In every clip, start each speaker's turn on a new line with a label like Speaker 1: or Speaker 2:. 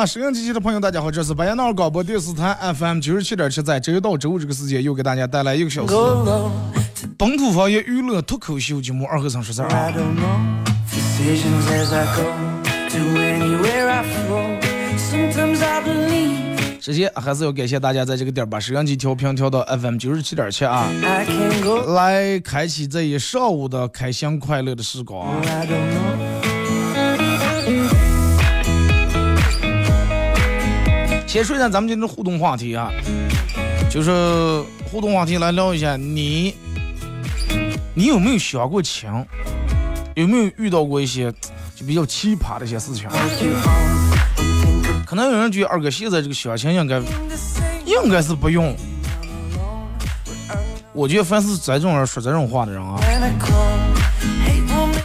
Speaker 1: 啊，收音机前的朋友，大家好，这是白彦淖尔广播电视台 FM 九十七点七，在周一到周五这个时间又给大家带来一个小时本土方言娱乐脱口秀节目《二和尚说事儿》啊。首先还是要感谢大家在这个点儿把收音机调频调到 FM 九十七点七啊，来开启这一上午的开心快乐的时光啊。先说一下咱们今天的互动话题啊，就是互动话题来聊一下你，你有没有想过情？有没有遇到过一些就比较奇葩的一些事情？可能有人觉得二哥现在这个相亲应该应该是不用。我觉得凡是这种人说这种话的人啊，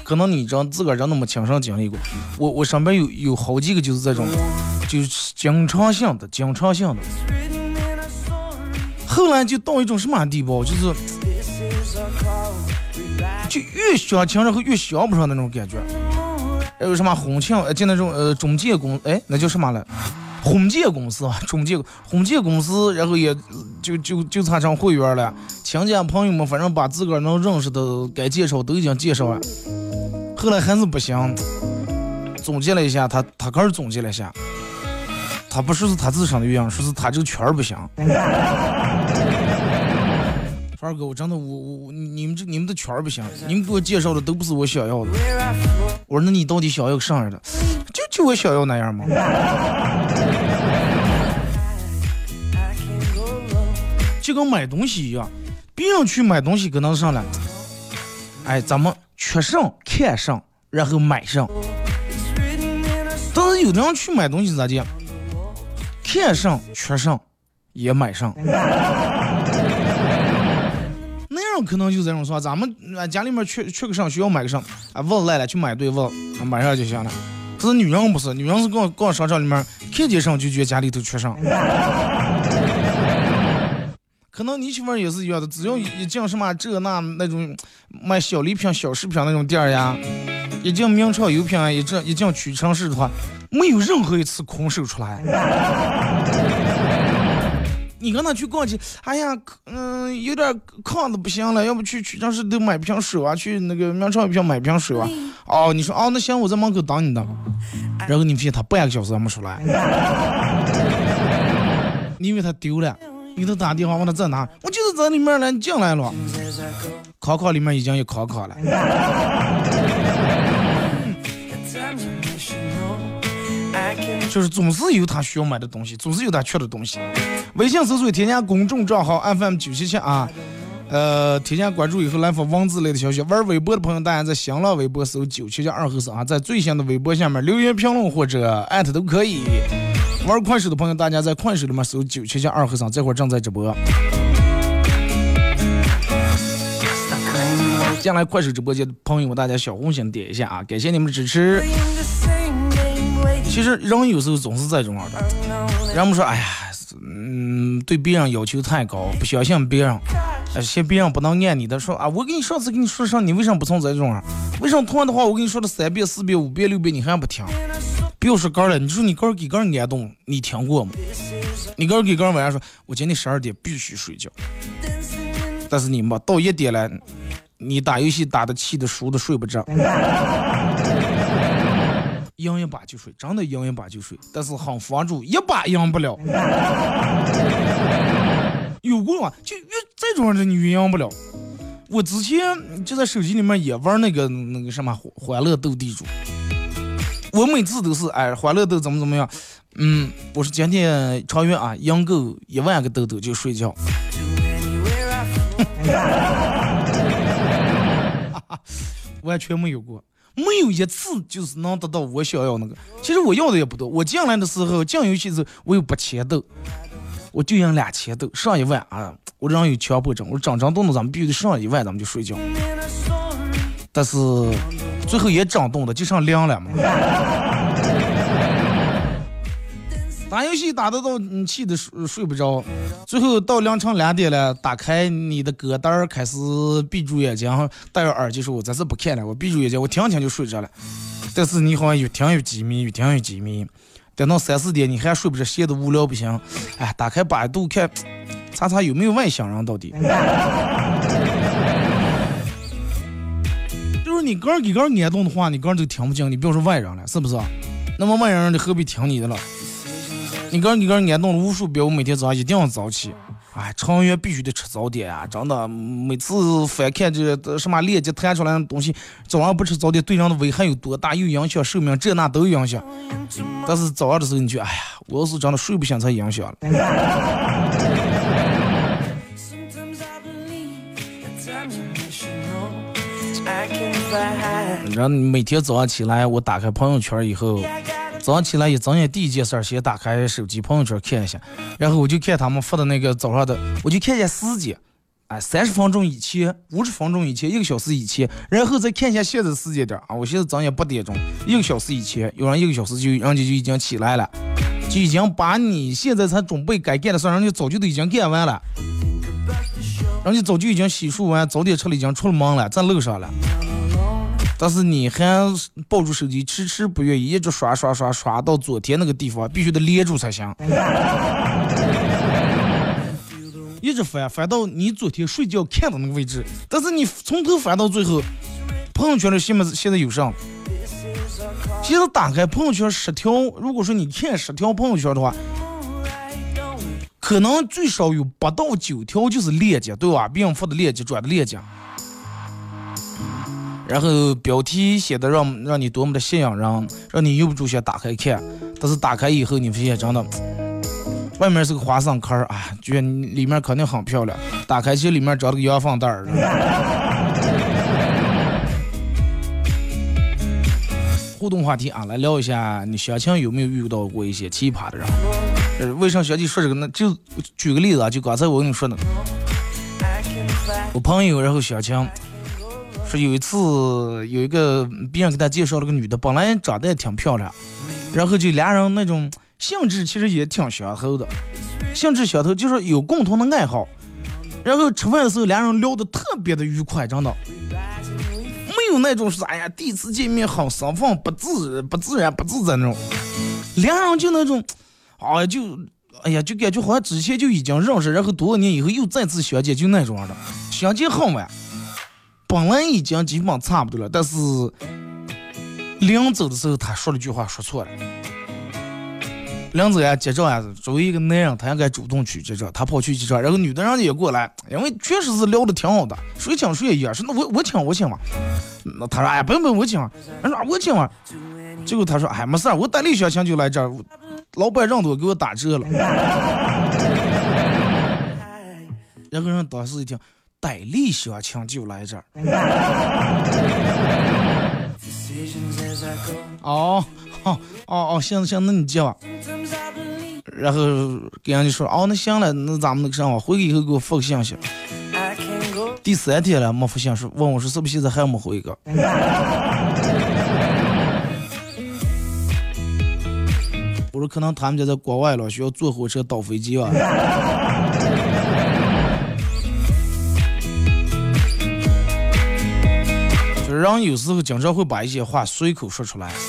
Speaker 1: 可能你真自个儿真的没亲身经历过。我我身边有有好几个就是这种。就是经常性的，经常性的，后来就到一种什么地步，就是，就越相亲然后越想不上那种感觉。还有什么婚庆，就那种呃中介公，哎，那叫什么了？婚介公司啊，中介婚介公司，然后也就就就差成会员了。亲戚朋友们，反正把自个儿能认识的该介绍都已经介绍了，后来还是不行。总结了一下，他他开始总结了一下。他不说是他自身的原因，说是他这个圈儿不行。二哥，我真的，我我你们这你们的圈儿不行，你们给我介绍的都不是我想要的。我说那你到底想要个啥样的？就就我想要那样吗？就跟买东西一样，别人去买东西可能上来，哎，咱们缺上看上，然后买上。但是有的人去买东西咋的？看上缺上也买上，那样可能就这种说，咱们家里面缺缺个上需要买个上，啊问来了去买对问，买上就行了。可是女人不是，女人是逛逛商场里面看见上就觉得家里头缺上。可能你媳妇也是一样的，只要一进什么这那那种卖小礼品、小饰品那种店儿呀，一进名创优品，一进一进屈臣氏的话。没有任何一次空手出来。你跟他去逛街，哎呀，嗯，有点炕的不行了，要不去屈臣氏都买瓶水啊？去那个名创优品买瓶水啊？哦，你说哦，那行，我在门口等你的。然后你发现他半个小时还没出来，你以为他丢了？你都打电话问他在哪？我就是在里面了，你进来了。考考里面已经有考考了。就是总是有他需要买的东西，总是有他缺的东西。微信搜索添加公众账号 FM 九七七啊，呃，添加关注以后来发文字类的消息。玩微博的朋友，大家在新浪微博搜九七七二和尚啊，在最新的微博下面留言评论或者艾特都可以。玩快手的朋友，大家在快手里面搜九七七二和尚，这会儿正在直播。进来快手直播间的朋友们，大家小红心点一下啊，感谢你们的支持。其实人有时候总是在这种样的，人们说，哎呀，嗯，对别人要求太高，不相信别人，嫌别人不能念你的说啊。我跟你上次跟你说上，你为什么不从这种啊？为什么同样的话我跟你说了三遍、四遍、五遍、六遍，你还不听？不要说杆了，你说你杆给杆安动，你听过吗？你杆给杆晚上说，我今天十二点必须睡觉，但是你妈到一点了，你打游戏打的气的输的睡不着，赢一把就睡，真的赢一把就睡，但是很防住一把赢不了，有过吗？就越这种人你赢不了。我之前就在手机里面也玩那个那个什么欢乐斗地主，我每次都是哎欢乐豆怎么怎么样，嗯，我是今天长远啊赢够一万个豆豆就睡觉，完全没有过，没有一次就是能得到我想要那个。其实我要的也不多，我进来的时候进游戏的时候我有八千豆。我就赢俩千豆，上一万啊！我这人有强迫症，我涨涨动的咱们必须得上一万，咱们就睡觉。但是最后也涨动的，就剩两了嘛。打游戏打得到你气的睡睡不着，最后到凌晨两点了，打开你的歌单开始闭住眼睛，戴上耳机说：“我这次不看了，我闭住眼睛，我听听就睡着了。”但是你好像越听越机迷，越听越机迷。等到三四点你还睡不着，闲的无聊不行。哎，打开百度看，查查有没有外星人到底。你个人给个人安动的话，你个人都听不进，你不要说外人了，是不是？那么外人你何必听你的了？你个人给个人安动了无数遍，我每天早上一定要早起。哎，成员必须得吃早点啊！真的，每次翻看这什么链接弹出来的东西，早上不吃早点对人的危害有多大，又影响寿命，这那都影响。但是早上的时候，你就哎呀，我要是真的睡不醒才影响了。然后每天早上起来，我打开朋友圈以后。早上起来一睁眼，第一件事先打开手机朋友圈看一下，然后我就看他们发的那个早上的，我就看一下时间，哎，三十分钟以前，五十分钟以前，一个小时以前，然后再看一下现在时间点啊，我现在睁眼八点钟，一个小时以前，有人一个小时就人家就已经起来了，就已经把你现在才准备该干的事，人家早就都已经干完了，人家早就已经洗漱完，早点吃了，已经出了门了，在路上了。但是你还抱住手机，迟迟不愿意，一直刷刷刷刷到昨天那个地方，必须得连住才行。一直翻翻到你昨天睡觉看的那个位置，但是你从头翻到最后，朋友圈里现在现在有上？其实打开朋友圈十条，如果说你看十条朋友圈的话，可能最少有八到九条就是链接，对吧？别人发的链接，转的链接。然后标题写的让让你多么的吸引，让让你忍不住想打开看，但是打开以后你发现真的，外面是个花生壳儿啊，觉得里面肯定很漂亮。打开去里面找了个羊粪蛋儿。互动话题啊，来聊一下，你相亲有没有遇到过一些奇葩的人？呃，为啥小弟说这个呢？就举个例子啊，就刚才我跟你说的，我朋友然后相亲。有一次有一个别人给他介绍了个女的，本来长得也挺漂亮，然后就俩人那种性质其实也挺相投的，性质相投就是有共同的爱好，然后吃饭的时候俩人聊得特别的愉快，真的，没有那种说哎呀第一次见面好生分不自不自然不自在那种，俩人就那种，啊就哎呀就感觉好像之前就已经认识，然后多少年以后又再次相见就那种的，相见恨晚。本来已经基本差不多了，但是临走的时候，他说了句话，说错了。临走呀，结账呀，作为一个男人，他应该主动去结账，他跑去结账，然后女的人家也过来，因为确实是聊的挺好的，谁请谁也一样，说那我我请我请嘛。那他说哎不用不用我请，他说我请嘛。结果他说哎没事我代理相亲就来这儿，老板让多给我打折了。然后人当时一听。百里相亲就来这儿。哦，哦，哦，行行，那你接吧。然后跟人家说，哦，那行了，那咱们那个啥，回去以后给我发个信息。第三天了，没发信息，问我说是不是现在还没回一个？我说可能他们家在国外了，需要坐火车倒飞机吧。人有时候经常会把一些话随口说出来。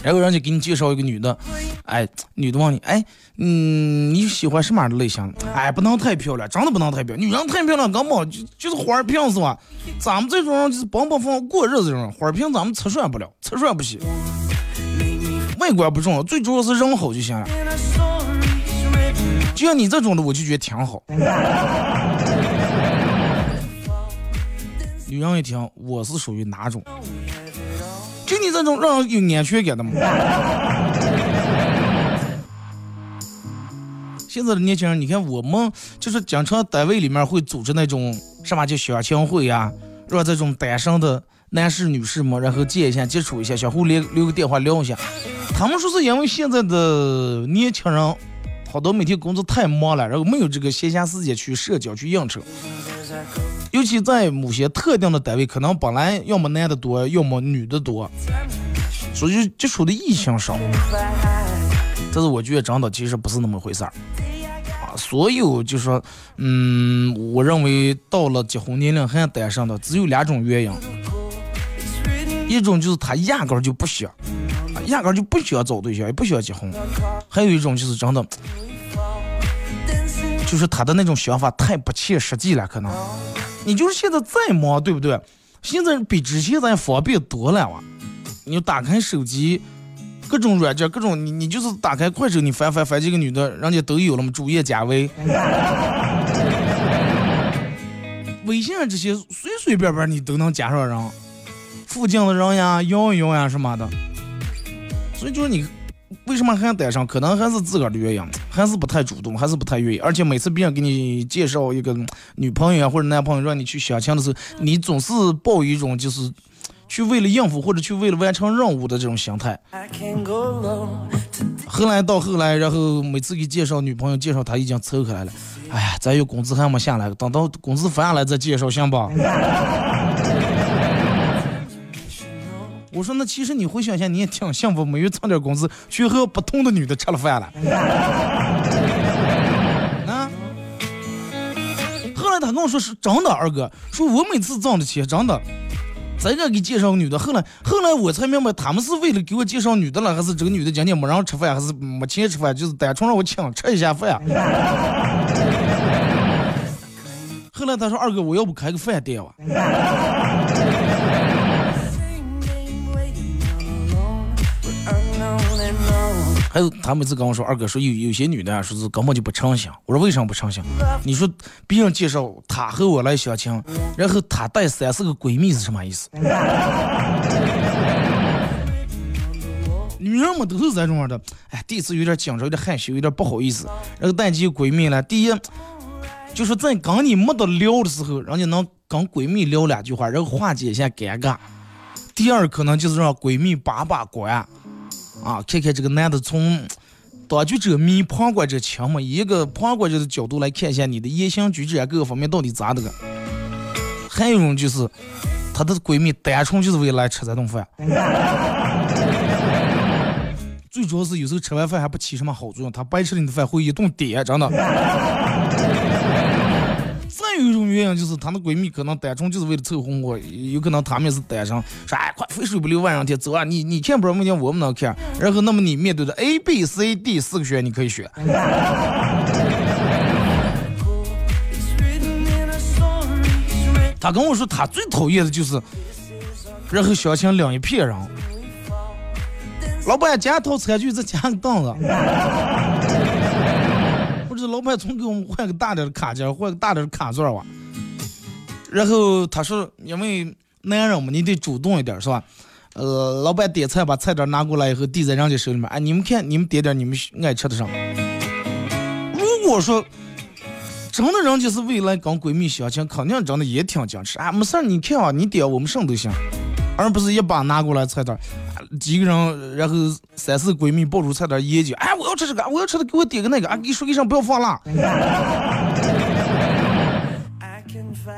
Speaker 1: 然后人家给你介绍一个女的，哎，女的问你，哎，嗯，你喜欢什么样的类型？哎，不能太漂亮，真的不能太漂亮。女人太漂亮，根本就就是花瓶是吧？咱们这种人就是帮帮放过日子这种花瓶，咱们吃涮不了，吃涮不行。外观不重要，最主要是人好就行了。就像你这种的，我就觉得挺好。女人一听，我是属于哪种？就你这种让人有安全感的吗？现在的年轻人，你看我们就是经常单位里面会组织那种什么叫相亲会呀，让这种单身的男士、女士们，然后见一下、接触一下，相互留留个电话聊一下。他们说是因为现在的年轻人好多每天工作太忙了，然后没有这个闲暇时间去社交、去应酬。尤其在某些特定的单位，可能本来要么男的多，要么女的多，所以接触的异性少。但是我觉得真的其实不是那么回事儿啊。所有就是说，嗯，我认为到了结婚年龄还单身的，只有两种原因。一种就是他压根儿就不想，压根儿就不需要找对象，也不需要结婚。还有一种就是真的，就是他的那种想法太不切实际了，可能。你就是现在再忙，对不对？现在比之前咱方便多了哇！你打开手机，各种软件，各种你你就是打开快手，你翻翻翻这个女的，人家都有了嘛，主页加微，微信上这些随随便便你都能加上人，附近的人呀，摇一摇呀什么的。所以就是你。为什么还单身？可能还是自个儿的原因，还是不太主动，还是不太愿意。而且每次别人给你介绍一个女朋友啊或者男朋友，让你去相亲的时候，你总是抱一种就是去为了应付或者去为了完成任务的这种心态。后来到后来，然后每次给介绍女朋友，介绍他已经凑合来了。哎呀，咱有工资还没下来，等到工资发下来再介绍行吧？我说那其实你回想一下，你也挺幸福，每月挣点工资，去和不同的女的吃了饭了。啊！后来他跟我说是真的，二哥说我每次挣的钱真的，再个给介绍个女的。后来后来我才明白，他们是为了给我介绍女的了，还是这个女的今天没让吃饭，还是没钱吃饭，就是单纯让我请吃一下饭。后来他说二哥，我要不开个饭店吧？还有他每次跟我说，二哥说有有些女的，说是根本就不诚信。我说为什么不诚信？你说别人介绍她和我来相亲，然后她带三四个闺蜜是什么意思？女人们都是这种的，哎，第一次有点紧张，有点害羞，有点不好意思。然后带几个闺蜜来，第一就是在跟你没得聊的时候，人家能跟闺蜜聊两句话，然后化解一下尴尬。第二可能就是让闺蜜把把关。啊，看看这个男的从当局者迷，旁观者清嘛，以一个旁观者的角度来看一下你的言行举止啊，各个方面到底咋的个？还有一种就是，她的闺蜜单纯就是为了来吃这顿饭。最主要是有时候吃完饭还不起什么好作用，她白吃了你的饭会一顿点，真的。有一种原因就是她的闺蜜可能单纯就是为了凑合我，有可能她们是单身，说哎快肥水不流外人田，走啊你你看不着明天我们能看，然后那么你面对的 A B C D 四个选你可以选。他跟我说他最讨厌的就是，然后相亲两一片人，老板加套餐具再加个凳子。是老板总给我们换个大点的卡间，换个大点的卡座吧。然后他说，因为男人嘛，你得主动一点，是吧？呃，老板点菜，把菜单拿过来以后递在人家手里面，哎，你们看，你们点点你们爱吃的什么。如果说真的人家是未来跟闺蜜相亲，肯定真的也挺矜持。啊，没事你看啊，你点我们什么都行，而不是一把拿过来菜单。几个人，然后三四闺蜜抱住菜单研究，哎，我要吃这个，我要吃的，给我点个那个，啊，你说一声不要放辣。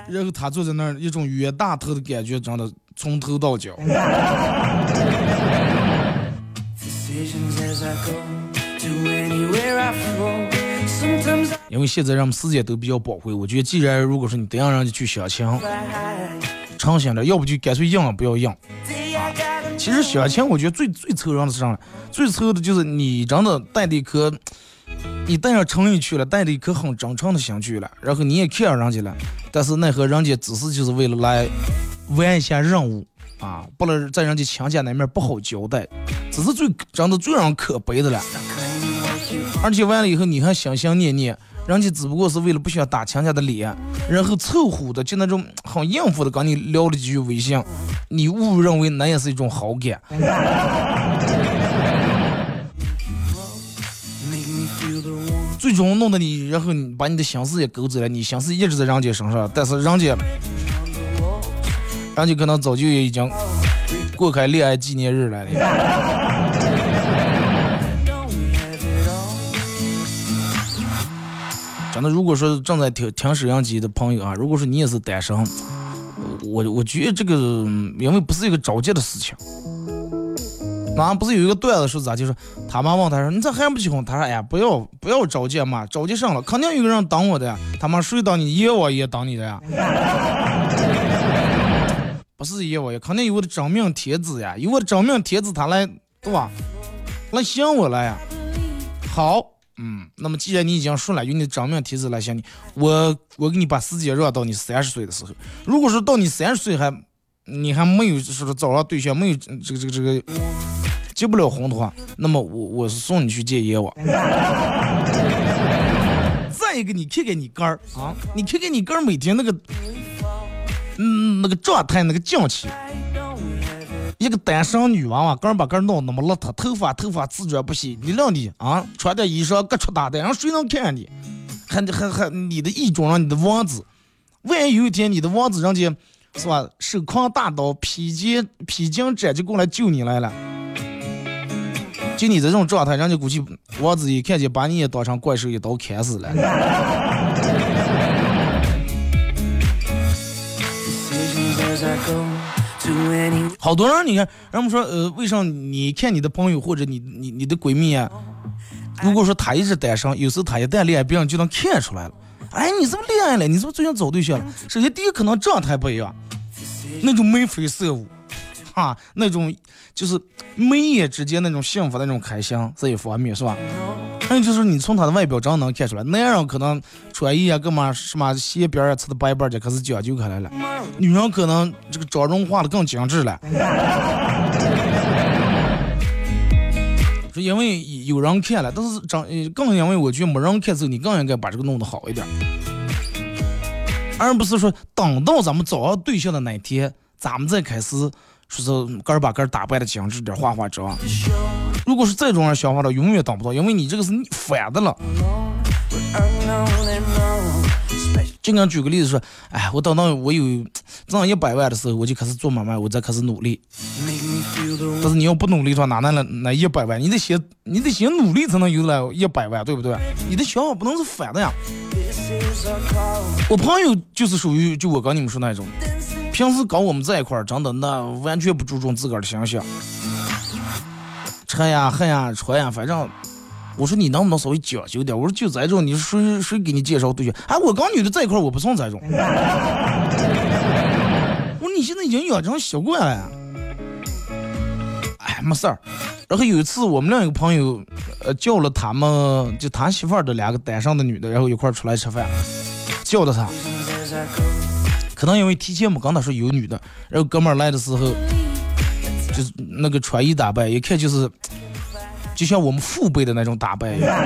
Speaker 1: 然后他坐在那儿，一种冤大头的感觉，真的从头到脚。因为现在人们时间都比较宝贵，我觉得既然如果说你得让人家去相亲，诚心的，要不就干脆硬了不要硬。其实相亲，我觉得最最凑人的是啥？最凑的就是你真的带着一颗，你带上诚意去了，带着一颗很真诚的心去了，然后你也看上人家了，但是奈何人家只是就是为了来完一下任务啊，不能在人家亲家那面不好交代，这是最真的最让人可悲的了。而且完了以后你还心心念念。人家只不过是为了不想打强家的脸，然后凑合的就那种很应付的跟你聊了几句微信，你误认为那也是一种好感。最终弄得你，然后你把你的心思也勾走了，你心思一直在人家身上，但是人家，人家可能早就也已经过开恋爱纪念日了。那如果说正在听听摄像机的朋友啊，如果说你也是单身，我我觉得这个因为不是一个着急的事情。那不是有一个段子说咋，就是他妈问他说你咋还不结婚？他说哎呀不要不要着急嘛，着急上了肯定有个人等我的呀。他妈谁等你？阎王爷等你的呀。不是阎王爷肯定有我的真命天子呀，有我的真命天子他来对吧？来想我了呀。好。嗯，那么既然你已经说了，用你的真命天子来向你，我我给你把时间让到你三十岁的时候。如果说到你三十岁还你还没有说找上对象，没有这个这个这个结不了婚的话，那么我我是送你去见阎王。再一个，你看看你哥儿啊，你看看你哥儿每天那个嗯那个状态那个劲气。一个单身女娃娃，个人把个人弄那么邋遢，头发头发自觉不洗，你让你啊穿点衣裳，各出大单，让谁能看你？还还还你的衣装，让你的王子，万一有一天你的王子人家是吧，手扛大刀，披荆披荆斩棘过来救你来了，就你这种状态，人家估计王子一看见把你也当成怪兽，一刀砍死了。好多人，你看，人们说，呃，为啥你看你的朋友或者你你你的闺蜜啊？如果说她一直单身，有时候她一旦恋爱，别人就能看出来了。哎，你是不是恋爱了？你是不是最近找对象了？首先第一，可能状态不一样，那种眉飞色舞，啊，那种就是眉眼之间那种幸福、那种开心，这一方面是吧？还有就是你从他的外表真能看出来，男人可能穿衣啊，干嘛什么鞋边啊，吃的白白的，开始讲究开来了。女人可能这个妆容化的更精致了，是因为有人看了，但是真更因为我觉得没人看之后，你更应该把这个弄得好一点，而不是说等到咱们找到对象的那天，咱们再开始说是个儿把个儿打扮的精致点，化化妆。如果是这种人想法的，永远等不到，因为你这个是反的了。就跟举个例子说，哎，我等到我有挣一百万的时候，我就开始做买卖，我再开始努力。但是你要不努力的话，哪来那一百万？你得先，你得先努力才能有了一百万，对不对？你的想法不能是反的呀。我朋友就是属于就我跟你们说那种，平时跟我们在一块儿，真的那完全不注重自个儿的形象，吃呀恨呀穿呀，反正。我说你能不能稍微讲究点？我说就这种，你说谁谁给你介绍对象？哎，我跟女的在一块，我不算这种。我说你现在已经养成习惯了。哎，没事儿。然后有一次我们另一个朋友，呃，叫了他们就他媳妇儿的两个单身的女的，然后一块儿出来吃饭，叫的他。可能因为提前没跟他说有女的，然后哥们儿来的时候，就是那个穿衣打扮，一看就是。就像我们父辈的那种打扮一样，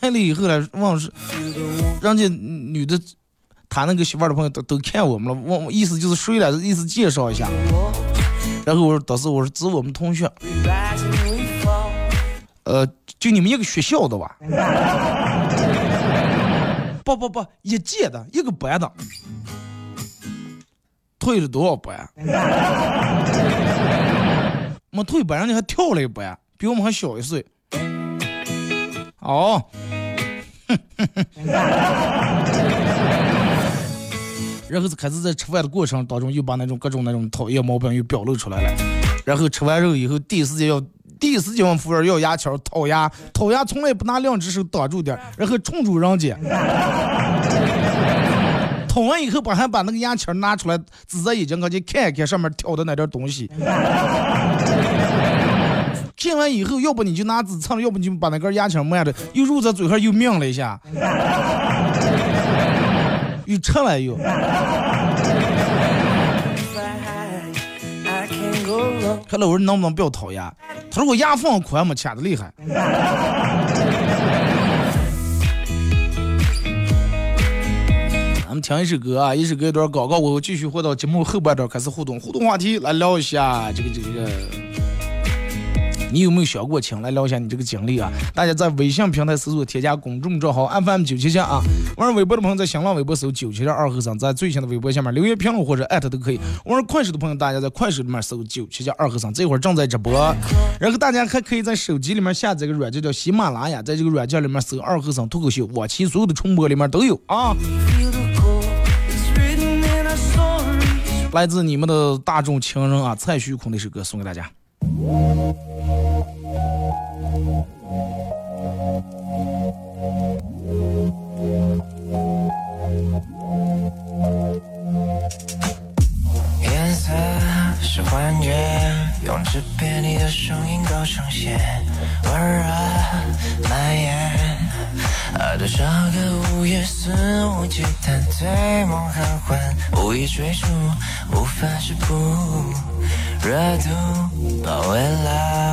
Speaker 1: 来了以后呢，忘是，人家女的，他那个媳妇儿的朋友都都看我们了，我意思就是睡了，意思介绍一下。然后我说，当时我说指我们同学，呃，就你们一个学校的吧？不不不，一届的一个班的。退了多少班？没退班，人家还跳了一班，比我们还小一岁。哦，然后开始在吃饭的过程当中，又把那种各种那种讨厌毛病又表露出来了。然后吃完肉以后，第一时间要第一时间问服务员要牙签掏牙，掏牙从来不拿两只手挡住点，然后冲住人家。捅完以后，把还把那个牙签拿出来，指着眼睛赶紧看一看上面挑的那点东西。看完以后，要不你就拿纸蹭，要不你就把那根牙签抹着，又入在嘴上，又抿了一下，又吃了又。看老人能不能不要掏牙？他说我牙缝宽嘛，卡的厉害。听一首歌啊，一首歌一段广告，我继续回到节目后半段开始互动，互动话题来聊一下这个这个。你有没有想过请？来聊一下你这个经历啊！大家在微信平台搜索添加公众账号 FM 九七七啊，玩微博的朋友在新浪微博搜九七七二和尚，在最新的微博下面留言评论或者艾特都可以。玩快手的朋友，大家在快手里面搜九七七二和尚，这会儿正在直播。然后大家还可以在手机里面下载个软件叫喜马拉雅，在这个软件里面搜二和尚脱口秀，往期所有的重播里面都有啊。来自你们的大众情人啊，蔡徐坤那首歌送给大家。
Speaker 2: 颜色是幻觉，用纸片里的声音搞呈现，温热蔓延。爱的这个午夜肆无忌惮，对梦含混，无意追逐，凡事不，热度包围了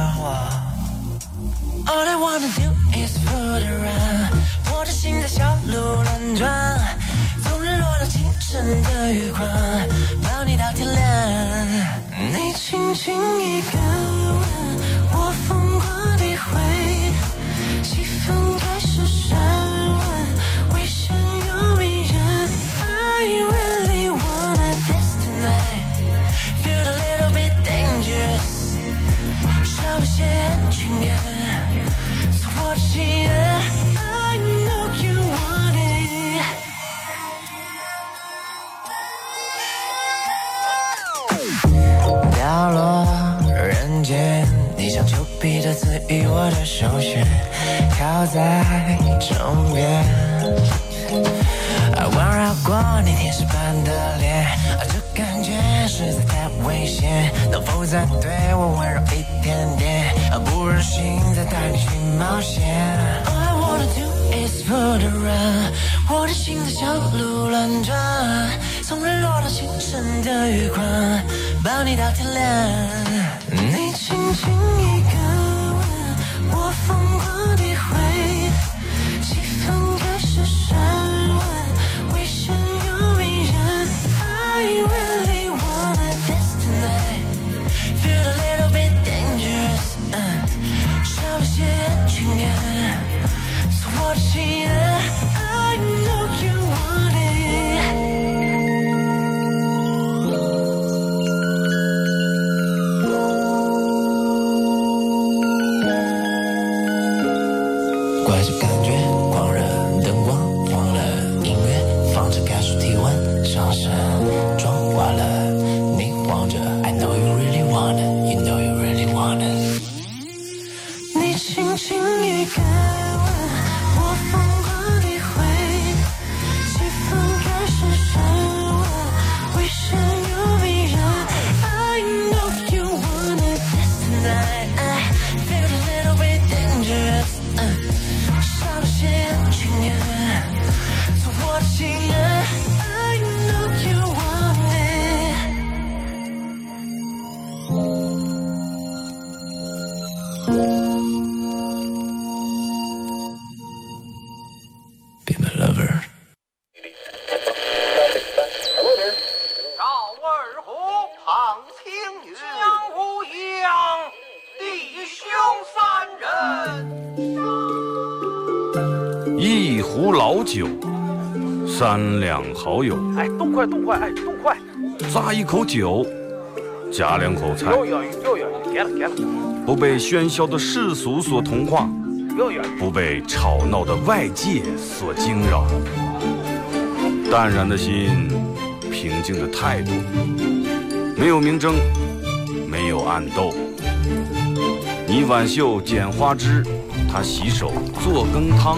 Speaker 2: 再对我温柔一点点？不忍心再带你去冒险。All I wanna do is for the run，我的心在小鹿乱撞，从日落到清晨的月光，抱你到天亮。你轻轻一个吻，我疯狂地回，
Speaker 3: 酒，三两好友，
Speaker 4: 哎，动快动快，哎，动快！
Speaker 3: 咂一口酒，夹两口菜，不被喧嚣的世俗所同化。不被吵闹的外界所惊扰，淡然的心，平静的态度，没有明争，没有暗斗。你挽袖剪花枝，他洗手做羹汤，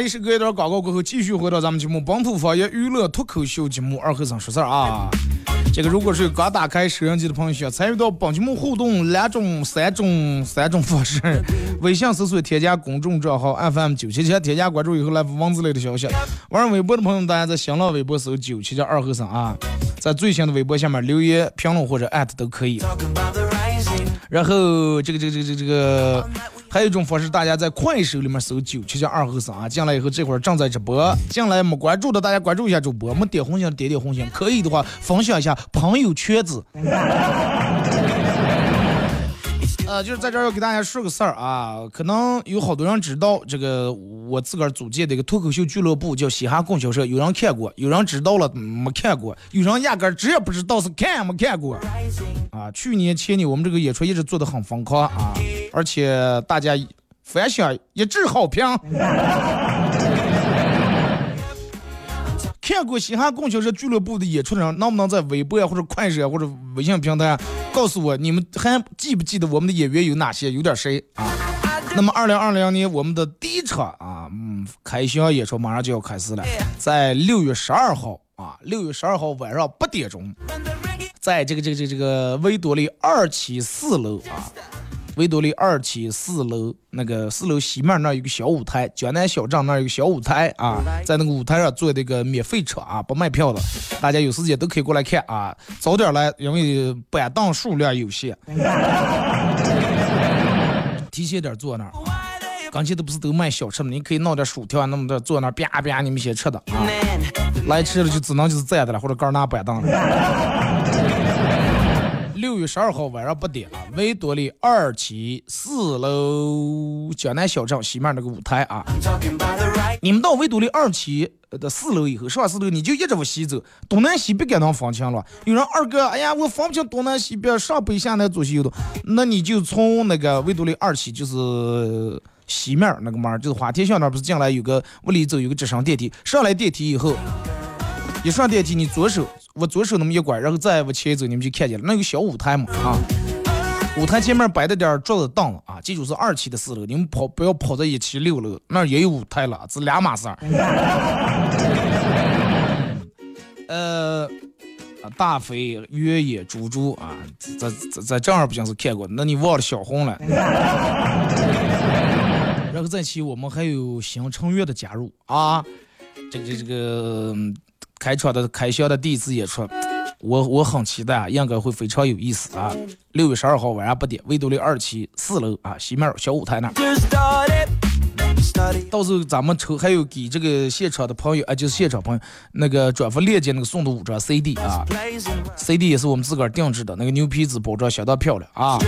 Speaker 1: 阿姨是隔一段广告过后，继续回到咱们节目本土方言娱乐脱口秀节目二和尚说事儿啊。这个如果是刚打开收音机的朋友，想参与到本节目互动两种、三种、三种方式：微信搜索添加公众账号 FM 九七七，添加关注以后来发文字类的消息；玩微博的朋友，大家在新浪微博搜九七七二和尚啊，在最新的微博下面留言评论或者艾特都可以。然后这个这个这个这个，还有一种方式，大家在快手里面搜九七七二和尚啊，进来以后这会儿正在直播，进来没关注的大家关注一下主播，没点红心的点点红心，可以的话分享一下朋友圈子。呃，就是在这儿要给大家说个事儿啊，可能有好多人知道这个我自个儿组建的一个脱口秀俱乐部叫嘻哈供销社，有人看过，有人知道了没看过，有人压根儿直接不知道是看没看过。啊，去年前年我们这个演出一直做的很疯狂啊，而且大家反响一致好评。看过嘻哈供销社俱乐部的演出的人，能不能在微博啊或者快手啊或者微信平台啊告诉我，你们还记不记得我们的演员有哪些？有点谁啊？那么，二零二零年我们的第一场啊，嗯，开箱演出马上就要开始了，在六月十二号啊，六月十二号晚上八点钟，在这个这个这个这个维多利二期四楼啊，维多利二期四楼那个四楼西面那有个小舞台，江南小镇那有个小舞台啊，在那个舞台上做这个免费场啊，不卖票的，大家有时间都可以过来看啊，早点来，因为板凳数量有限，提前点坐那儿。刚才都不是都卖小吃吗？你可以弄点薯条啊，那么点坐那儿啪啪，你们先吃的啊。来吃了就只能就是站的了，或者干拿板凳了。月十二号晚上八点啊，维多利二期四楼江南小镇西面那个舞台啊。你们到维多利二期的四楼以后，上四楼你就一直往西走，东南西北该能分清了。有人二哥，哎呀，我分不清东南西北，上北下南左西右东，那你就从那个维多利二期，就是西面那个门，就是华天巷那不是进来有个往里走有个直升电梯，上来电梯以后，一上电梯你左手往左手那么一拐，然后再往前走，你们就看见了，那有个小舞台嘛啊。舞台前面摆着点儿桌子凳子啊，记住是二期的四楼，你们跑不要跑到一期六楼，那儿也有舞台了，是两码事儿。呃，大飞、越野、猪猪啊，在在在这儿不像是看过，那你忘了小红了。然后这期我们还有新成员的加入啊，这个这个开场的开箱的第一次演出，我我很期待啊，应该会非常有意思啊。六月十二号晚上八点，维多利二期四楼啊，西面小舞台那儿。到时候咱们抽还有给这个现场的朋友啊，就是现场朋友那个转发链接那个送的五张 CD 啊，CD 也是我们自个儿定制的，那个牛皮纸包装相当漂亮啊。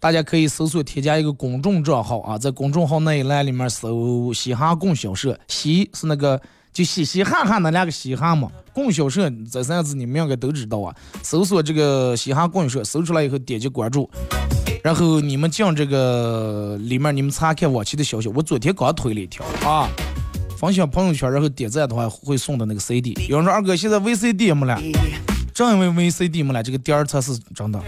Speaker 1: 大家可以搜索添加一个公众账号啊，在公众号那一栏里面搜“嘻哈供销社”，嘻是那个就嘻嘻哈哈那两个嘻哈嘛，供销社这三个字你们应该都知道啊。搜索这个嘻哈供销社，搜出来以后点击关注。然后你们进这个里面，你们查看往期的消息。我昨天刚推了一条啊，分享朋友圈，然后点赞的话会送的那个 CD。有人说二哥现在 VCD 没了，正因为 VCD 没了，这个点儿才是真的。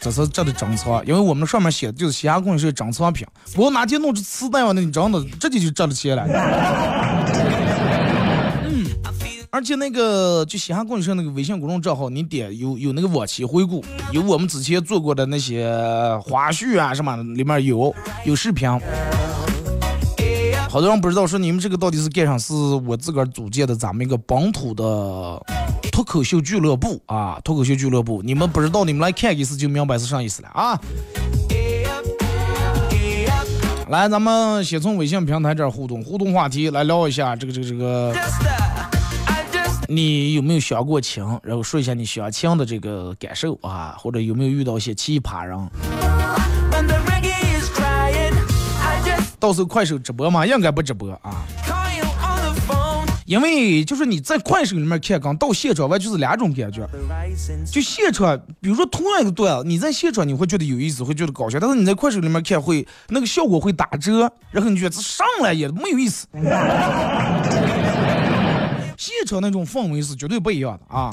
Speaker 1: 这是这的珍藏，因为我们上面写的就是嘻哈供应社珍藏品。不过哪天弄出磁带啊，那你真的这就就挣了钱了。而且那个就嘻哈供应商那个微信公众账号，你点有有那个往期回顾，有我们之前做过的那些花絮啊什么的，里面有有视频。好多人不知道，说你们这个到底是干啥？是我自个儿组建的咱们一个本土的脱口秀俱乐部啊！脱口秀俱乐部，你们不知道，你们来看一次就明白是啥意思了啊！来，咱们先从微信平台这儿互动，互动话题来聊一下这个这个这个，你有没有相过亲？然后说一下你相亲的这个感受啊，或者有没有遇到一些奇葩人？到时候快手直播吗？应该不直播啊，因为就是你在快手里面看，跟到现场完就是两种感觉。就现场，比如说同样一个段，你在现场你会觉得有意思，会觉得搞笑，但是你在快手里面看会那个效果会打折，然后你觉得上来也没有意思。现场那种氛围是绝对不一样的啊。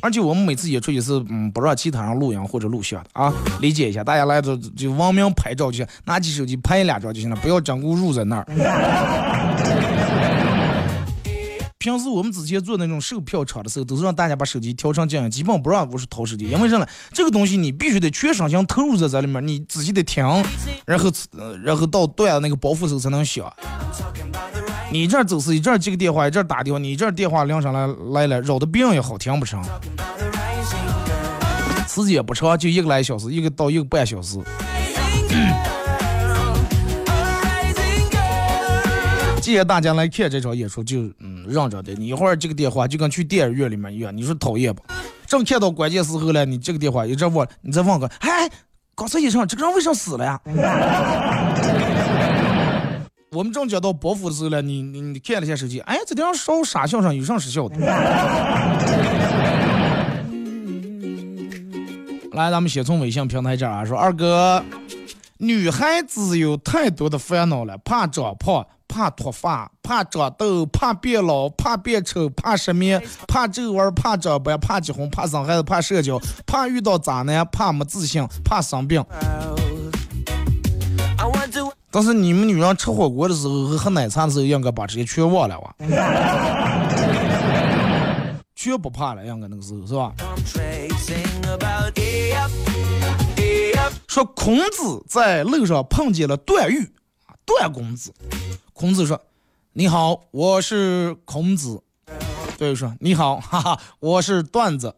Speaker 1: 而且我们每次演出也是，嗯，不让其他人录音或者录像的啊，理解一下。大家来的就文明拍照就行，拿起手机拍一两张就行了，不要整个入在那儿。平时我们之前做那种售票场的时候，都是让大家把手机调成静音，基本不让我是掏手机，因为啥呢？这个东西你必须得全身心投入在这里面，你仔细的听，然后，然后到断那个包袱时候才能响。你这儿走是一阵接个电话，一阵打电话，你这儿电话铃声来来了，扰得别人也好听不成。时间不长，就一个来小时，一个到一个半小时。既然大家来看这场演出，就嗯让着的。你一会儿这个电话就跟去电影院里面一样，你说讨厌不？正看到关键时候了，你这个电话一直问，你再问个，哎，刚才医生这个人为啥死了呀？我们正讲到伯父的时候了，你你你看了一下手机，哎，这地方烧傻笑上有啥失效的？来，咱们先从微信平台这儿啊，说二哥，女孩子有太多的烦恼了，怕长胖，怕脱发，怕长痘，怕变老，怕变丑，怕失眠，怕皱纹，怕长斑，怕结婚，怕生孩子，怕社交，怕遇到渣男，怕没自信，怕生病。但是你们女人吃火锅的时候和喝奶茶的时候，应该把这些全忘了哇，全不怕了，应该那个时候是吧？说孔子在路上碰见了段誉，段公子。孔子说：“你好，我是孔子。”段誉说：“你好，哈哈，我是段子。”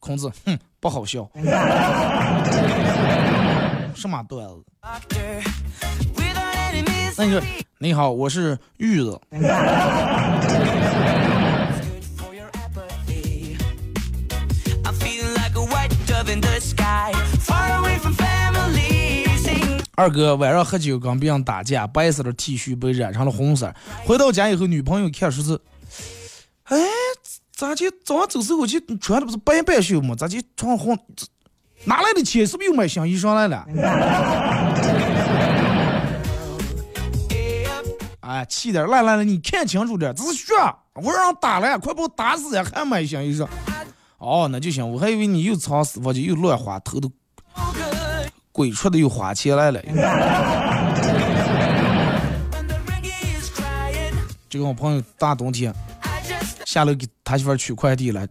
Speaker 1: 孔子，哼，不好笑。什么段子？那个，你好，我是玉子。二哥晚上喝酒跟别人打架，白色的 T 恤被染成了红色。回到家以后，女朋友看说是，哎，咋就早上走时候就穿的不是白半袖吗？咋就穿红？哪来的钱？是不是又买新衣裳来了？哎，气点！来来来，你看清楚点，这是血！我让打了，快把我打死呀！还买新衣裳？哦，那就行。我还以为你又藏私房钱，又乱花，头都鬼出的又花钱来了。就跟我朋友大冬天下楼给他媳妇取快递了，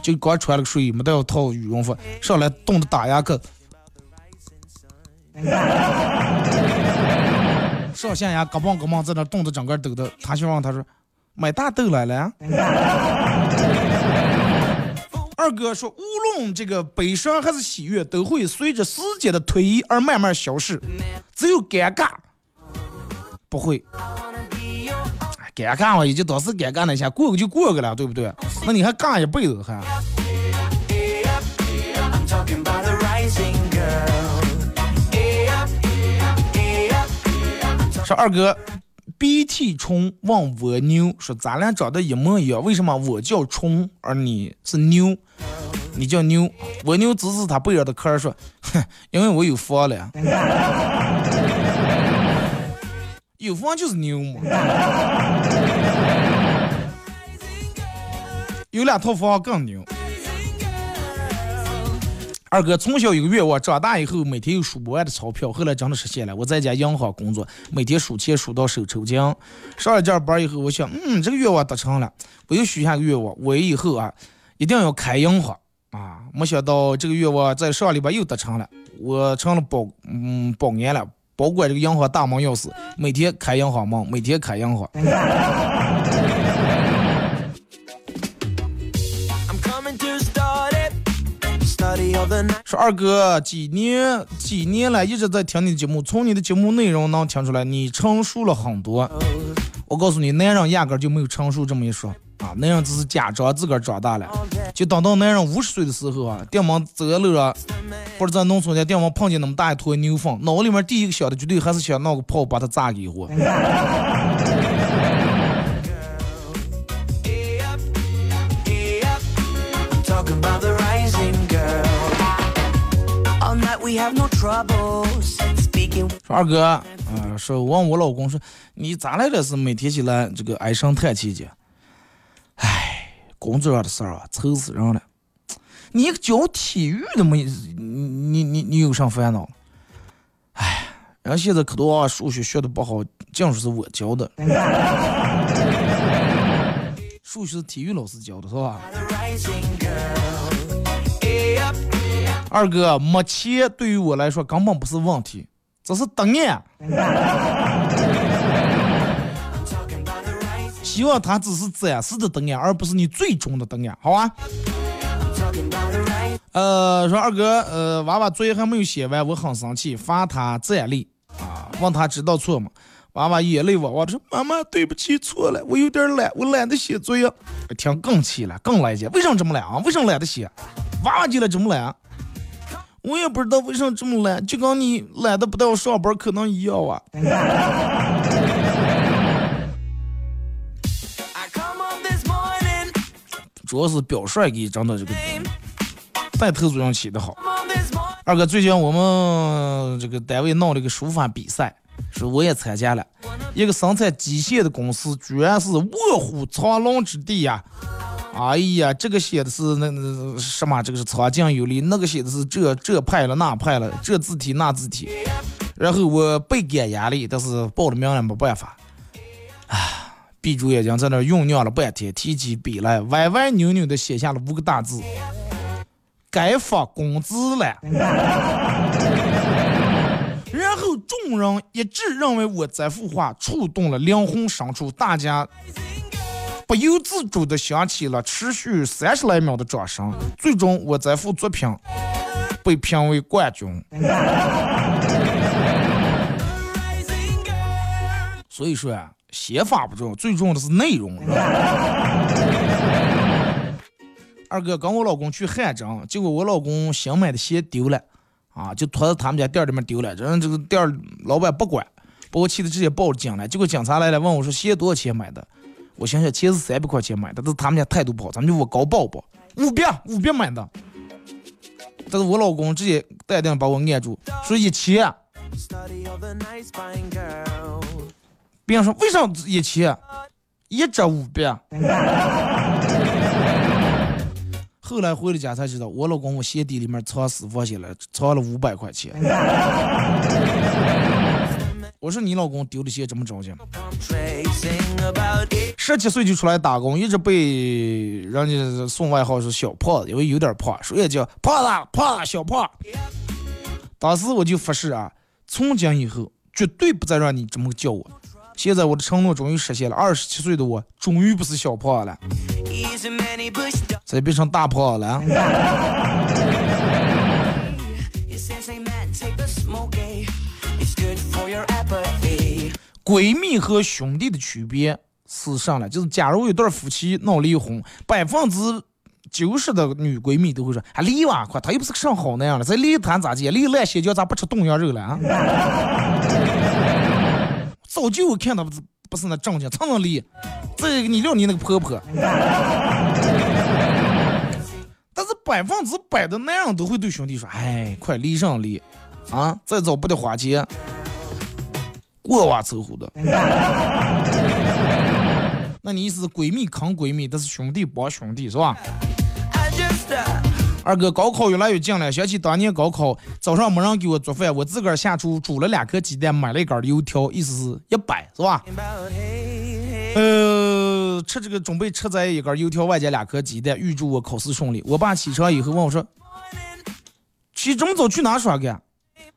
Speaker 1: 就刚穿了个睡衣，没带套羽绒服，上来冻得打牙克。上线呀，嘎嘣嘎嘣，在那冻得整个抖的。他希望他说买大豆来了。二哥说，无论这个悲伤还是喜悦，都会随着时间的推移而慢慢消失，只有尴尬不会。尴尬嘛，也就当时尴尬那下，过个就过个了，对不对？那你还尬一辈子还？说二哥，BT 虫问蜗牛说：“咱俩长得一模一样，为什么我叫虫，而你是牛？你叫牛。”蜗牛指指他背上的壳说：“哼，因为我有房了。有房就是牛嘛。有两套房更牛。”二哥从小有个愿望，长大以后每天有数不完的钞票，后来真的实现了。我在家银行工作，每天数钱数到手抽筋。上了这班以后，我想，嗯，这个愿望达成了，我又许下个愿望，我以后啊一定要开银行啊。没想到这个愿望在上礼拜又达成了，我成了保嗯保安了，保管这个银行大门钥匙，每天开银行门，每天开银行。说二哥几年几年来一直在听你的节目，从你的节目内容能听出来你成熟了很多。我告诉你，男人压根儿就没有成熟这么一说啊，男人只是假装自个儿长大了。就等到男人五十岁的时候啊，电门走路啊，或者在农村家电门碰见那么大一坨牛粪，脑里面第一个想的绝对还是想闹个炮把它炸给活。说二哥，啊、说问我老公说，你咋来了？是每天起来这个唉声叹气的。唉，工作上的事儿啊，愁死人了。你一个教体育的没，你你你你有啥烦恼？唉，人家现在可多啊，数学学的不好，净是我教的。数学是体育老师教的，是吧？二哥，没钱对于我来说根本不是问题，这是答案。希望他只是暂时的答案，而不是你最终的答案，好吧？呃，说二哥，呃，娃娃作业还没有写完，我很生气，罚他站立啊，问他知道错吗？娃娃眼泪汪汪的说：“妈妈，对不起，错了，我有点懒，我懒得写作业。”听更气了，更来劲，为什么这么懒啊？为什么懒得写？娃娃进来这么懒？我也不知道为什么这么懒，就跟你懒得不带我上班可能一样啊。主要是表率给真的这个带头作用起的好。二哥，最近我们这个单位闹了个书法比赛，说我也参加了。一个生产机械的公司，居然是卧虎藏龙之地呀！哎呀，这个写的是那那什么，这个是苍劲有力，那个写的是这这派了那派了，这字体那字体。然后我倍感压力，但是报了名了没办法。啊，闭住眼睛在那酝酿了半天，提起笔来，歪歪扭扭的写下了五个大字：该发工资了。然后众人一致认为我这幅画触动了灵魂深处，大家不由自主地响起了持续三十来秒的掌声。最终，我这幅作品被评为冠军。所以说啊，写法不重要，最重要的是内容。二哥跟我老公去汗蒸，结果我老公新买的鞋丢了，啊，就拖到他们家店里面丢了，人这个店老板不管，把我气的直接报了警了。结果警察来了，问我说鞋多少钱买的？我想想，钱是三百块钱买的，但是他们家态度不好，咱们就往高报吧，五百五百买的。但是我老公直接淡定把我按住，说一千。别人说为啥一千？一折五百。后来回了家才知道，我老公我鞋底里面藏私房钱了，藏了五百块钱。我说你老公丢的鞋这么着急？十七岁就出来打工，一直被人家送外号是小胖子，因为有点胖，所以叫胖子胖子小胖。当时我就发誓啊，从今以后绝对不再让你这么叫我。现在我的承诺终于实现了，二十七岁的我终于不是小胖了，再变成大胖了。闺蜜和兄弟的区别是啥呢？就是假如有对夫妻闹离婚，百分之九十的女闺蜜都会说：“还离哇快，他又不是个啥好那样的，再离谈咋接？离烂血椒咋不吃冻羊肉了啊？” 早就我看他不是不是那正经，常常离。这你料你那个婆婆，但是百分之百的男人都会对兄弟说：“哎，快离上离，啊，再早不得花钱。”过哇凑合的。那你意思是闺蜜坑闺蜜，但是兄弟帮兄弟是吧
Speaker 2: uh,
Speaker 1: 二哥，高考越来越近了，想起当年高考，早上没人给我做饭，我自个儿下厨煮了两颗鸡蛋，买了一根油条，意思是一百，是吧？呃，吃这个准备吃在一根油条，外加两颗鸡蛋，预祝我考试顺利。我爸起床以后问我说：“起这么早去哪耍去？”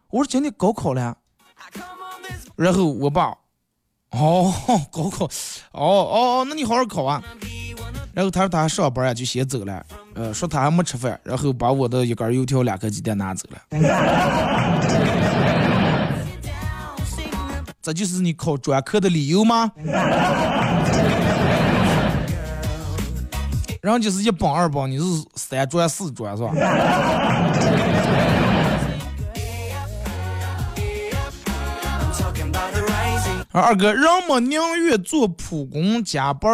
Speaker 1: 我说：“今天高考了。”然后我爸，哦，高考，哦哦哦，那你好好考啊。然后他说他还上班呀，就先走了。呃，说他还没吃饭，然后把我的一根油条、两颗鸡蛋拿走了。这就是你考专科的理由吗？然后就是一帮二帮，你是三专四专是吧？二哥，人们宁愿做普工加班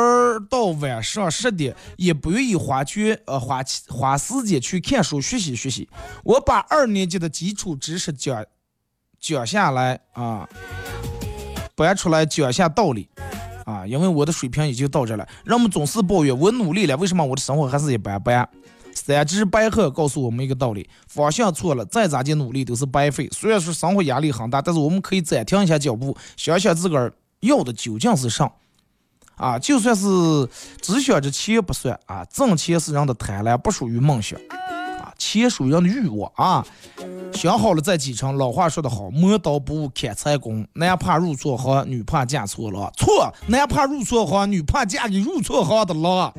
Speaker 1: 到晚上十点，也不愿意花去呃花花时间去看书学习学习。我把二年级的基础知识讲讲下来啊，搬出来讲下道理啊，因为我的水平已经到这了。人们总是抱怨我努力了，为什么我的生活还是一般般？三只白鹤告诉我们一个道理：方向错了，再咋地努力都是白费。虽然说生活压力很大，但是我们可以暂停一下脚步，想想自个儿要的究竟是啥。啊，就算是只想着钱不算啊，挣钱是人的贪婪，不属于梦想。啊，钱属于人的欲望啊。想好了再继承。老话说得好，磨刀不误砍柴工，男怕入错行，女怕嫁错郎。错，男怕入错行，女怕嫁给入错行的郎。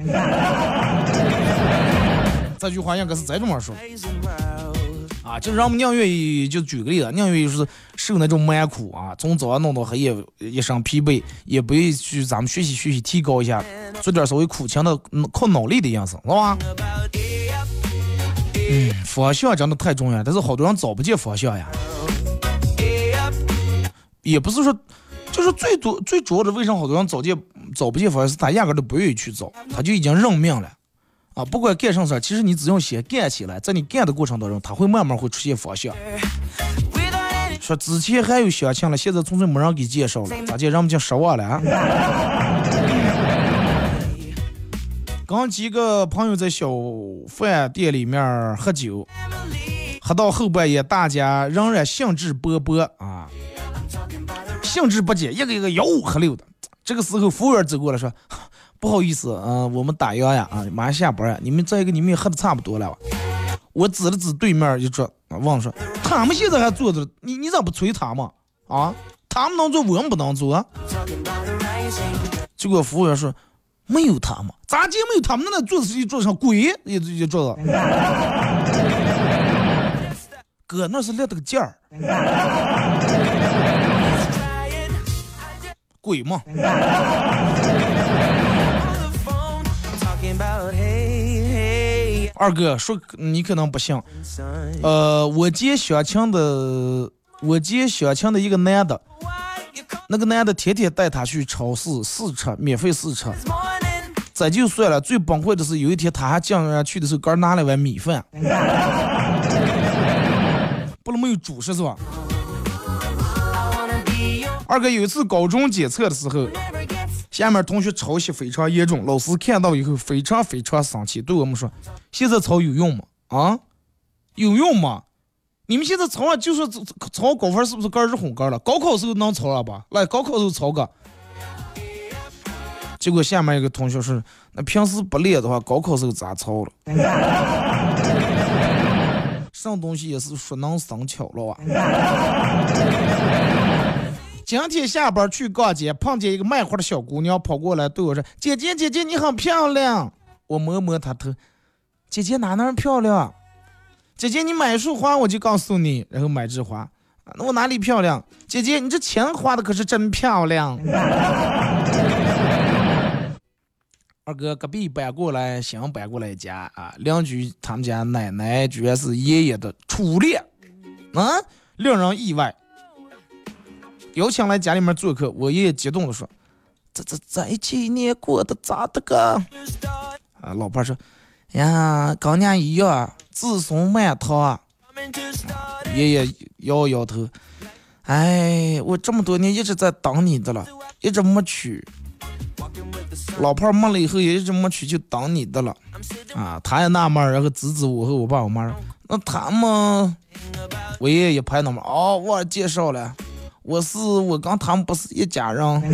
Speaker 1: 这句话应该是这么说，啊，就是让我们宁愿意，就举个例子，宁愿意是受那种蛮苦啊，从早上弄到黑夜，一身疲惫，也不愿意去咱们学习学习，提高一下，做点稍微苦情的，靠脑力的样子，是吧？嗯，方向真的太重要，但是好多人找不见方向呀。也不是说，就是最多最主要的，为什么好多人找见找不见方向，是他压根都不愿意去找，他就已经认命了。不管干什么事儿，其实你只要先干起来，在你干的过程当中，它会慢慢会出现方向。说之前还有相亲了，现在从粹没人给介绍了，咋见人们就失望了啊？刚几个朋友在小饭店里面喝酒，喝到后半夜，大家仍然兴致勃勃啊，兴致不减，一个一个吆五喝六的。这个时候，服务员走过来说。不好意思，嗯，我们打烊呀，啊，马上下班呀。你们再一个，你们也喝的差不多了？我指了指对面一桌，问说：“他们现在还坐着，你你咋不催他们？啊，他们能坐，我们不能坐。”结果服务员说：“没有他们，咋就没有他们？那桌子一桌上鬼一一桌子。”哥，那是列的个件儿，鬼嘛。二哥说你可能不信，呃，我接相亲的，我接相亲的一个男的，那个男的天天带他去超市试车，免费试车。这就算了，最崩溃的是有一天他还叫人去的时候，刚拿了碗米饭，不能没有主食是吧？二哥有一次高中检测的时候。下面同学抄袭非常严重，老师看到以后非常非常生气，对我们说：“现在抄有用吗？啊，有用吗？你们现在抄啊就说抄高分是不是个日红格了？高考时候能抄了吧？来，高考时候抄个。”结果下面一个同学说：“那平时不练的话，高考时候咋抄了？什么东西也是熟能生巧了啊。”今天下班去逛街，碰见一个卖花的小姑娘，跑过来对我说：“姐姐，姐姐，你很漂亮。”我摸摸她头，姐姐哪能漂亮？姐姐，你买束花，我就告诉你，然后买枝花。那我哪里漂亮？姐姐，你这钱花的可是真漂亮。二哥，隔壁搬过来，新搬过来家啊，邻居他们家奶奶居然是爷爷的初恋，啊，令人意外。邀请来家里面做客，我爷爷激动的说：“这这这几年过得咋的个？”啊，老婆说：“呀，跟年一样，子孙满堂。”爷爷摇摇头：“哎，我这么多年一直在等你的了，一直没娶。”老炮儿没了以后也一直没娶，就当你的了。啊，他也纳闷，然后指指我和我爸我妈，那他们，我爷爷也拍脑门，哦，我介绍了，我是我跟他们不是一家人。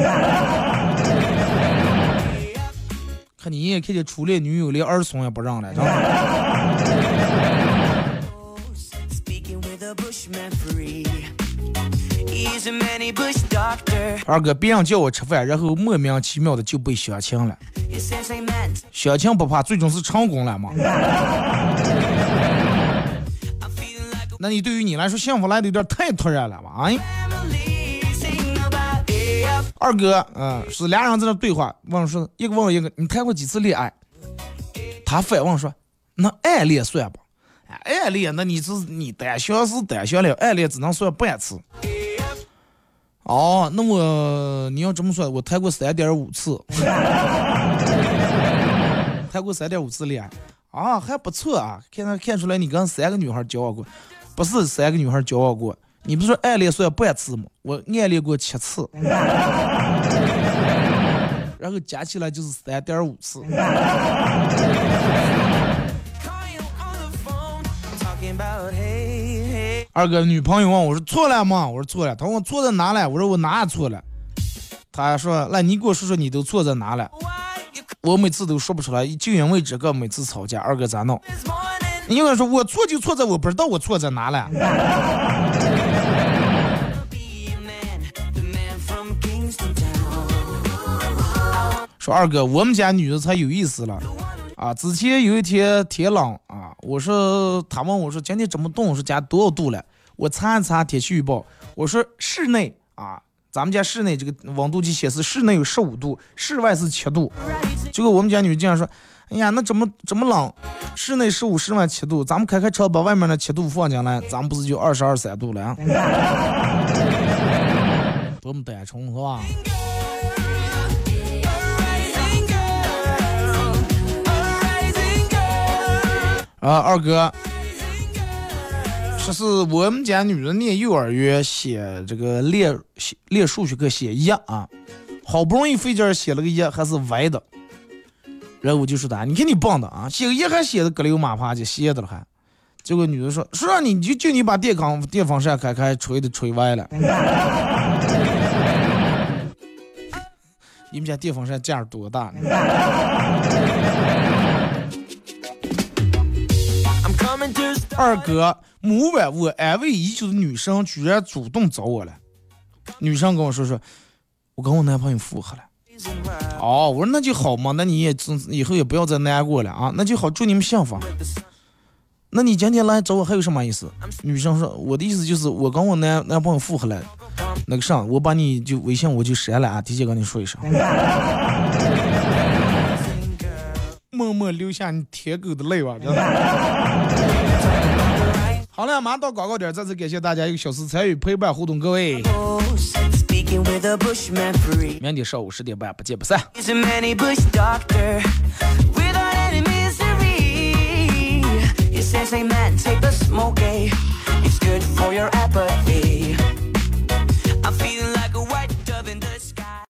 Speaker 1: 看你爷爷看见初恋女友连儿孙也不让了.二哥，别人叫我吃饭，然后莫名其妙的就被相亲了。相亲不怕，最终是成功了嘛那你对于你来说，幸福来的有点太突然了吧？哎，二哥，嗯、是俩人在那对话，问说一个问一个，你谈过几次恋爱？他反问说，那暗恋算不？暗恋，那你是你单相是单相恋，暗恋只能算半次。哦，那我你要这么说，我谈过三点五次，谈过三点五次恋爱，啊，还不错啊，看看看出来你跟三个女孩交往过，不是三个女孩交往过，你不是说暗恋算半次吗？我暗恋过七次，然后加起来就是三点五次。二哥女朋友问我说错了吗？我说错了。他问我错在哪了？我说我哪错了？他说那你给我说说你都错在哪了？我每次都说不出来，就因为这个每次吵架。二哥咋弄？你应该说我错就错在我不知道我错在哪了。说二哥，我们家女的才有意思了。啊，之前有一天天冷啊，我说他问我说今天怎么冻，我说家多少度了？我查一查天气预报，我说室内啊，咱们家室内这个温度计显示室内有十五度，室外是七度。结果我们家女竟然说，哎呀，那怎么怎么冷？室内十五，室外七度，咱们开开车把外面的七度放进来，咱们不是就二十二三度了啊？多么单纯是吧？啊，二哥，说是我们家女儿念幼儿园写这个练写练数学课写一啊，好不容易费劲写了个一，还是歪的。然后我就说他，你看你棒的啊，写个一还写的格溜马趴去写的了还。结果女的说，是让你就就你把电钢电风扇开开，吹的吹歪了。你们家电风扇架多大？二哥，某晚我安慰已久的女生居然主动找我了。女生跟我说说，我跟我男朋友复合了。哦，我说那就好嘛，那你也真以后也不要再难过了啊，那就好，祝你们幸福。那你今天来找我还有什么意思？女生说，我的意思就是我跟我男男朋友复合了。那个啥，我把你就微信我就删了啊，提前跟你说一声。默默流下你舔狗的泪吧，真的。好了，马上到广告点，再次感谢大家一个小时参与陪伴互动，各位。明天上午十点半不见不散。
Speaker 2: Say man, take smoke. It's good for your apathy.